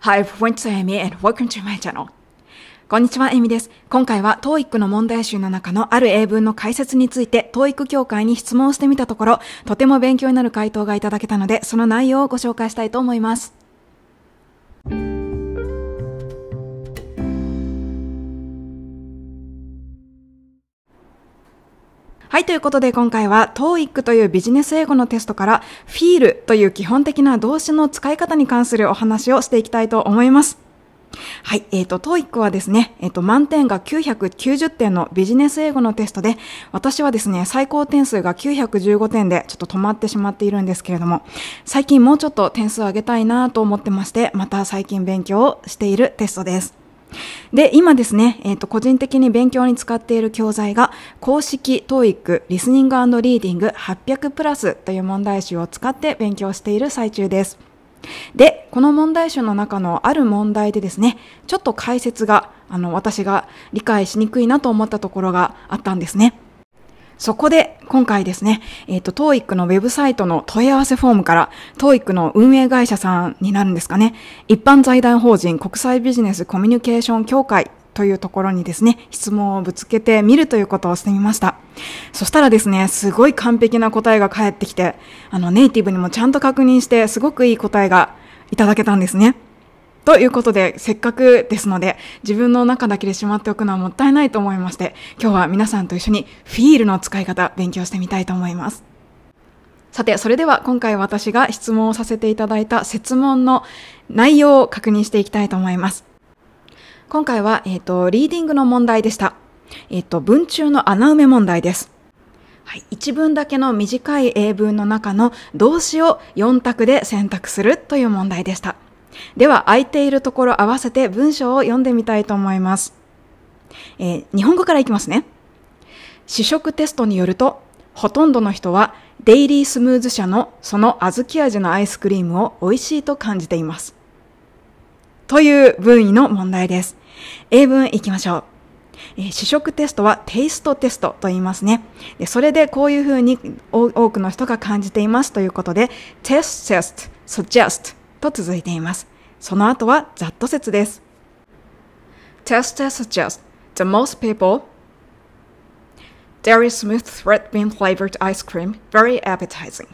Hi, everyone, it's Amy and welcome to my channel. こんにちは、エミです。今回は TOEIC の問題集の中のある英文の解説について TOEIC 協会に質問してみたところ、とても勉強になる回答がいただけたので、その内容をご紹介したいと思います。はい、ということで今回は TOEIC というビジネス英語のテストから FEEL という基本的な動詞の使い方に関するお話をしていきたいと思います。はい、えっ、ー、と、TOEIC はですね、えっ、ー、と、満点が990点のビジネス英語のテストで、私はですね、最高点数が915点でちょっと止まってしまっているんですけれども、最近もうちょっと点数を上げたいなと思ってまして、また最近勉強をしているテストです。で、今ですね、えっ、ー、と、個人的に勉強に使っている教材が、公式 TOEIC リスニングリーディング800プラスという問題集を使って勉強している最中です。で、この問題集の中のある問題でですね、ちょっと解説が、あの、私が理解しにくいなと思ったところがあったんですね。そこで今回ですね、えっ、ー、と、TOEIC のウェブサイトの問い合わせフォームから、TOEIC の運営会社さんになるんですかね、一般財団法人国際ビジネスコミュニケーション協会というところにですね、質問をぶつけてみるということをしてみました。そしたらですね、すごい完璧な答えが返ってきて、あの、ネイティブにもちゃんと確認して、すごくいい答えがいただけたんですね。ということで、せっかくですので、自分の中だけでしまっておくのはもったいないと思いまして、今日は皆さんと一緒にフィールの使い方勉強してみたいと思います。さて、それでは今回私が質問をさせていただいた設問の内容を確認していきたいと思います。今回は、えっ、ー、と、リーディングの問題でした。えっ、ー、と、文中の穴埋め問題です。はい、一文だけの短い英文の中の動詞を4択で選択するという問題でした。では、空いているところ合わせて文章を読んでみたいと思います。えー、日本語からいきますね。試食テストによると、ほとんどの人はデイリースムーズ社のその小豆味のアイスクリームを美味しいと感じています。という文意の問題です。英文いきましょう。え、試食テストはテイストテストと言いますね。でそれでこういうふうに多くの人が感じていますということで、test, test, suggest と続いています。その後はざっと説です。Test test suggests that most people dairy smooth red bean flavored ice cream very appetizing.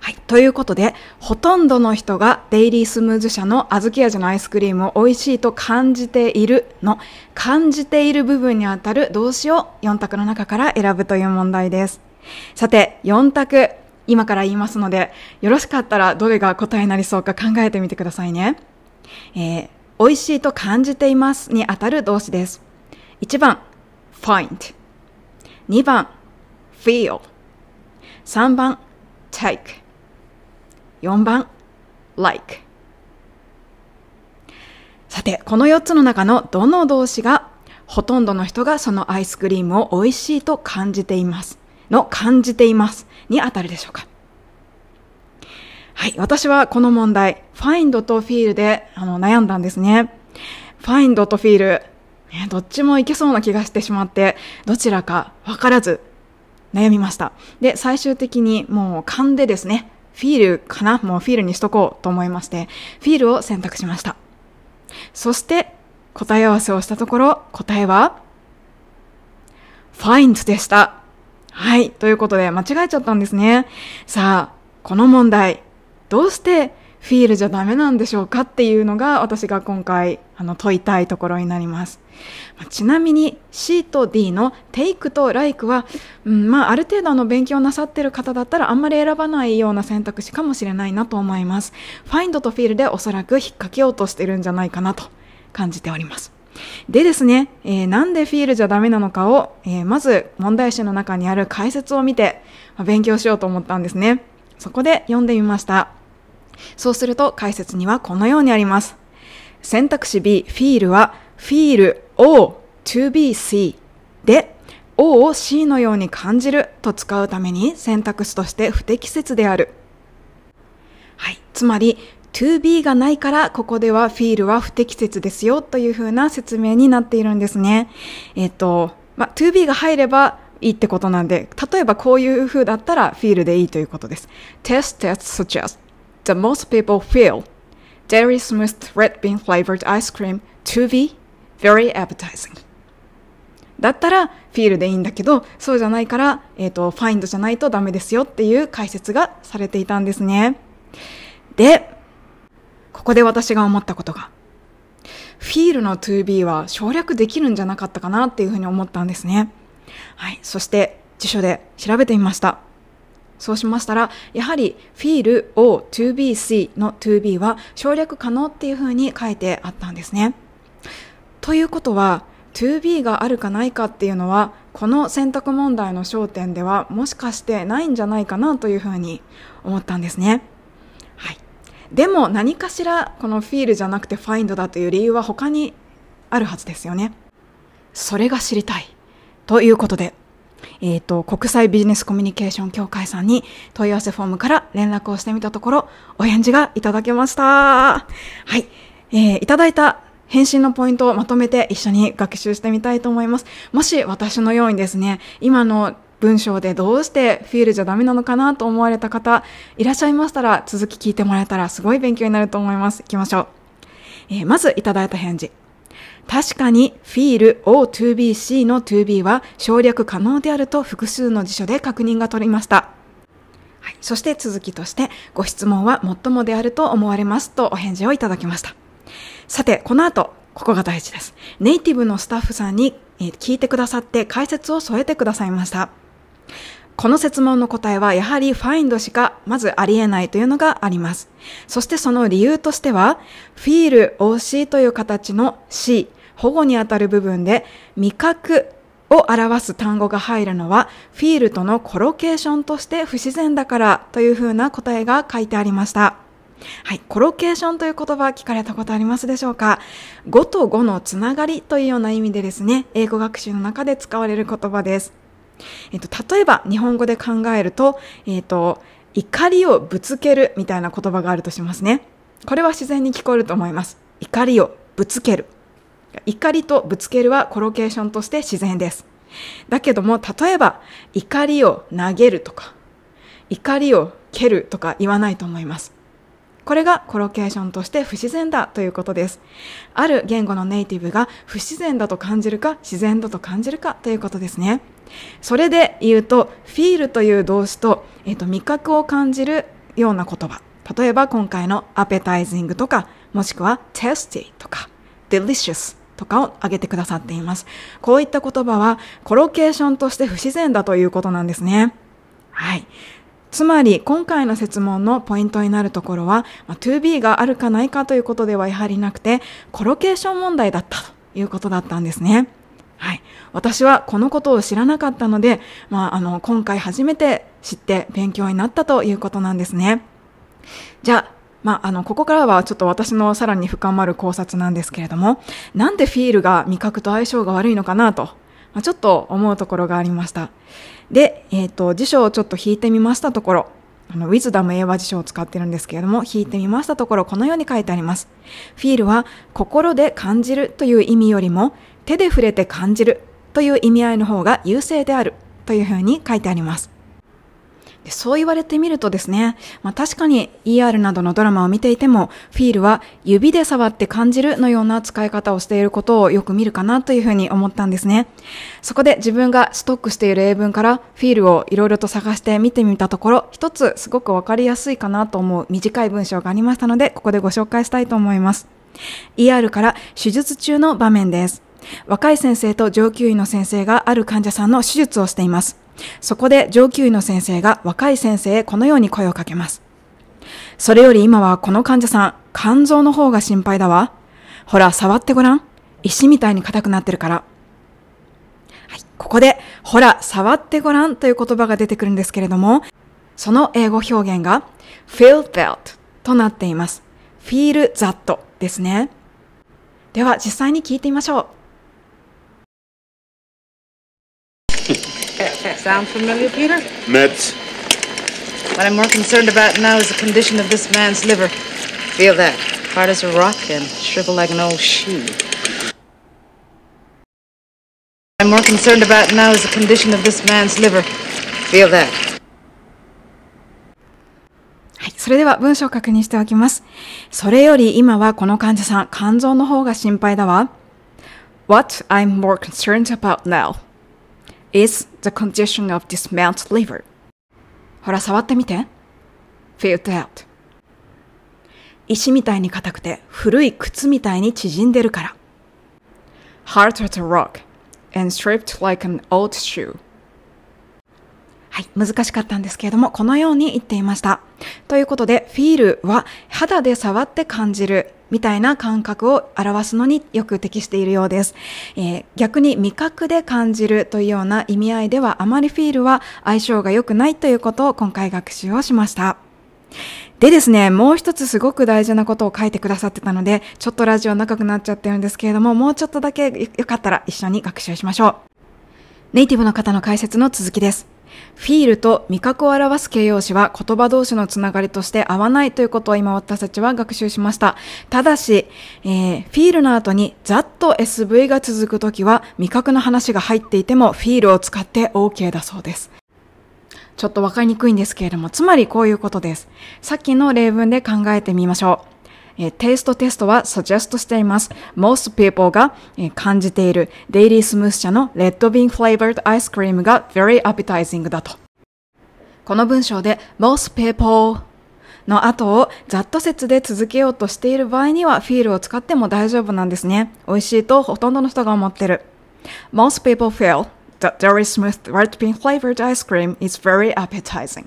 はい。ということで、ほとんどの人がデイリースムーズ社の小豆味のアイスクリームを美味しいと感じているの、感じている部分にあたる動詞を4択の中から選ぶという問題です。さて、4択。今から言いますので、よろしかったらどれが答えになりそうか考えてみてくださいね。えー、美味しいと感じていますにあたる動詞です。1番、find。2番、feel。3番、take。4番、like。さて、この4つの中のどの動詞がほとんどの人がそのアイスクリームを美味しいと感じていますの感じていますに当たるでしょうかはい。私はこの問題、find と feel であの悩んだんですね。find と feel、ね、どっちもいけそうな気がしてしまって、どちらかわからず悩みました。で、最終的にもう勘でですね、feel かなもう feel にしとこうと思いまして、feel を選択しました。そして答え合わせをしたところ、答えは find でした。はい。ということで、間違えちゃったんですね。さあ、この問題、どうしてフィールじゃダメなんでしょうかっていうのが私が今回あの問いたいところになります。まちなみに C と D の Take と Like は、うんまあ、ある程度の勉強なさってる方だったらあんまり選ばないような選択肢かもしれないなと思います。Find と Feel でおそらく引っ掛けようとしてるんじゃないかなと感じております。でですね、えー、なんでフィールじゃダメなのかを、えー、まず問題集の中にある解説を見て、まあ、勉強しようと思ったんですね。そこで読んでみました。そうすると解説にはこのようにあります。選択肢 B、フィールは、フィール O to be C で、O を C のように感じると使うために選択肢として不適切である。はい。つまり、to be がないからここでは feel は不適切ですよというふうな説明になっているんですね。えっ、と、まあ、2B が入ればいいってことなんで、例えばこういう風だったら feel でいいということです。Test tests suggest that most people feel dairy smooth red bean flavored ice cream to be very appetizing. だったら feel でいいんだけど、そうじゃないから、えっ、ー、と、find じゃないとダメですよっていう解説がされていたんですね。で、ここで私が思ったことが、feel の to be は省略できるんじゃなかったかなっていうふうに思ったんですね。はい。そして辞書で調べてみました。そうしましたら、やはり feel を to be see の to be は省略可能っていうふうに書いてあったんですね。ということは、to be があるかないかっていうのは、この選択問題の焦点ではもしかしてないんじゃないかなというふうに思ったんですね。でも何かしらこの feel じゃなくて find だという理由は他にあるはずですよね。それが知りたい。ということで、えっ、ー、と、国際ビジネスコミュニケーション協会さんに問い合わせフォームから連絡をしてみたところ、お返事がいただけました。はい。えー、いただいた返信のポイントをまとめて一緒に学習してみたいと思います。もし私のようにですね、今の文章でどうしてフィールじゃダメなのかなと思われた方いらっしゃいましたら続き聞いてもらえたらすごい勉強になると思います。行きましょう。えー、まずいただいた返事。確かに feel o to be c の to be は省略可能であると複数の辞書で確認が取れました。はい、そして続きとしてご質問は最もであると思われますとお返事をいただきました。さて、この後、ここが大事です。ネイティブのスタッフさんに聞いてくださって解説を添えてくださいました。この設問の答えはやはり find しかまずありえないというのがあります。そしてその理由としては feel OC という形の C 保護にあたる部分で味覚を表す単語が入るのはフィールとのコロケーションとして不自然だからというふうな答えが書いてありました。はい。コロケーションという言葉聞かれたことありますでしょうか？語と語のつながりというような意味でですね、英語学習の中で使われる言葉です。えっと、例えば日本語で考えると、えっと、怒りをぶつけるみたいな言葉があるとしますね。これは自然に聞こえると思います。怒りをぶつける。怒りとぶつけるはコロケーションとして自然です。だけども、例えば、怒りを投げるとか、怒りを蹴るとか言わないと思います。これがコロケーションとして不自然だということです。ある言語のネイティブが不自然だと感じるか自然だと感じるかということですね。それで言うと、フィールという動詞と、えっ、と、味覚を感じるような言葉。例えば今回のアペタイジングとか、もしくは tasty とか delicious とかを挙げてくださっています。こういった言葉はコロケーションとして不自然だということなんですね。はい。つまり、今回の説問のポイントになるところは、まあ、2B があるかないかということではやはりなくて、コロケーション問題だったということだったんですね。はい。私はこのことを知らなかったので、まあ、あの、今回初めて知って勉強になったということなんですね。じゃあ、まあ、あの、ここからはちょっと私のさらに深まる考察なんですけれども、なんでフィールが味覚と相性が悪いのかなと、まあ、ちょっと思うところがありました。で、えっ、ー、と、辞書をちょっと引いてみましたところ、あの、ウィズダム英和辞書を使ってるんですけれども、引いてみましたところ、このように書いてあります。フィールは、心で感じるという意味よりも、手で触れて感じるという意味合いの方が優勢であるというふうに書いてあります。でそう言われてみるとですね、まあ、確かに ER などのドラマを見ていても、フィールは指で触って感じるのような使い方をしていることをよく見るかなというふうに思ったんですね。そこで自分がストックしている英文からフィールをいろいろと探して見てみたところ、一つすごくわかりやすいかなと思う短い文章がありましたので、ここでご紹介したいと思います。ER から手術中の場面です。若い先生と上級医の先生がある患者さんの手術をしています。そこで上級医の先生が若い先生へこのように声をかけます。それより今はこの患者さん、肝臓の方が心配だわ。ほら、触ってごらん。石みたいに硬くなってるから。はい、ここで、ほら、触ってごらんという言葉が出てくるんですけれども、その英語表現が feel that となっています。feel that ですね。では実際に聞いてみましょう。Sound familiar, Peter? Meds. What I'm more concerned about now is the condition of this man's liver. Feel that. Hard as a rock and shrivel like an old shoe. I'm more concerned about now is the condition of this man's liver. Feel that. はい。それでは文章を確認しておきます。それより今はこの患者さん、肝臓の方が心配だわ。What I'm more concerned about now is the condition of dismount liver. ほら、触ってみて。feel it out. 石みたいに硬くて、古い靴みたいに縮んでるから。Hard as a rock and stripped like an old shoe. はい、難しかったんですけれども、このように言っていました。ということで、feel は肌で触って感じるみたいな感覚を表すのによく適しているようです。えー逆に味覚で感じるというような意味合いでは、あまり feel は相性が良くないということを今回学習をしました。でですね、もう一つすごく大事なことを書いてくださってたので、ちょっとラジオ長くなっちゃってるんですけれども、もうちょっとだけよかったら一緒に学習しましょう。ネイティブの方の解説の続きです。フィールと味覚を表す形容詞は言葉同士のつながりとして合わないということを今私たちは学習しました。ただし、えーフィールの後にざっと SV が続くときは味覚の話が入っていてもフィールを使って OK だそうです。ちょっとわかりにくいんですけれども、つまりこういうことです。さっきの例文で考えてみましょう。えーテイストテストは suggest しています。most people が、えー感じているデイリースムース社のレッドビンフレーバードアイスクリームが very appetizing だと。この文章で most people の後をざっと説で続けようとしている場合には feel を使っても大丈夫なんですね。美味しいとほとんどの人が思ってる。Most people feel that very smooth red bean flavored ice cream is very appetizing.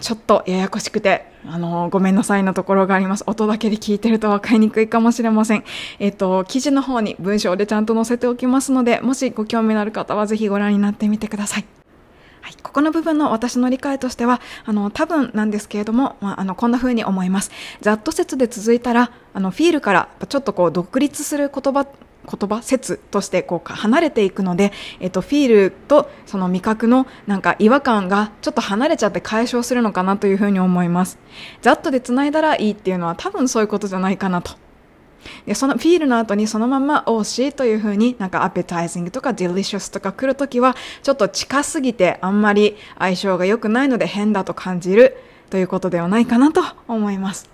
ちょっとややこしくて、あのごめんなさいのところがあります。音だけで聞いてると分かりにくいかもしれません。えっと、記事の方に文章でちゃんと載せておきますので、もしご興味のある方はぜひご覧になってみてください。はい、ここの部分の私の理解としては、あの、多分なんですけれども、まあ、あの、こんな風に思います。ざっと説で続いたら、あの、フィールからちょっとこう、独立する言葉、言葉説としてこう離れていくので、えっと、フィールとその味覚のなんか違和感がちょっと離れちゃって解消するのかなというふうに思います。ざっとで繋いだらいいっていうのは多分そういうことじゃないかなと。で、そのフィールの後にそのまま OC というふうになんか appetizing とか delicious とか来るときはちょっと近すぎてあんまり相性が良くないので変だと感じるということではないかなと思います。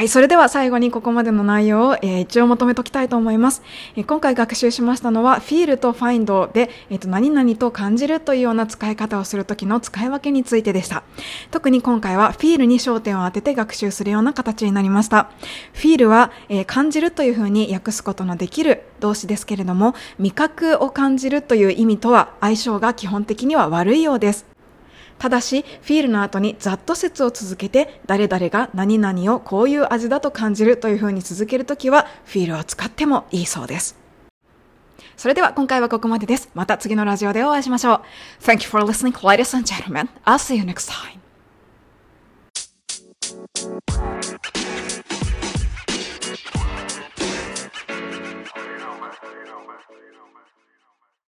はい、それでは最後にここまでの内容を、えー一応まとめときたいと思います。えー今回学習しましたのは feel と find で、えーと何々と感じるというような使い方をするときの使い分けについてでした。特に今回は feel に焦点を当てて学習するような形になりました。feel は、え感じるというふうに訳すことのできる動詞ですけれども、味覚を感じるという意味とは相性が基本的には悪いようです。ただし、フィールの後にざっと説を続けて、誰々が何々をこういう味だと感じるというふうに続けるときは、フィールを使ってもいいそうです。それでは今回はここまでです。また次のラジオでお会いしましょう。Thank you for listening, ladies and gentlemen. I'll see you next time.